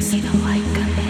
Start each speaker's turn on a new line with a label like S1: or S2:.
S1: See the light come in.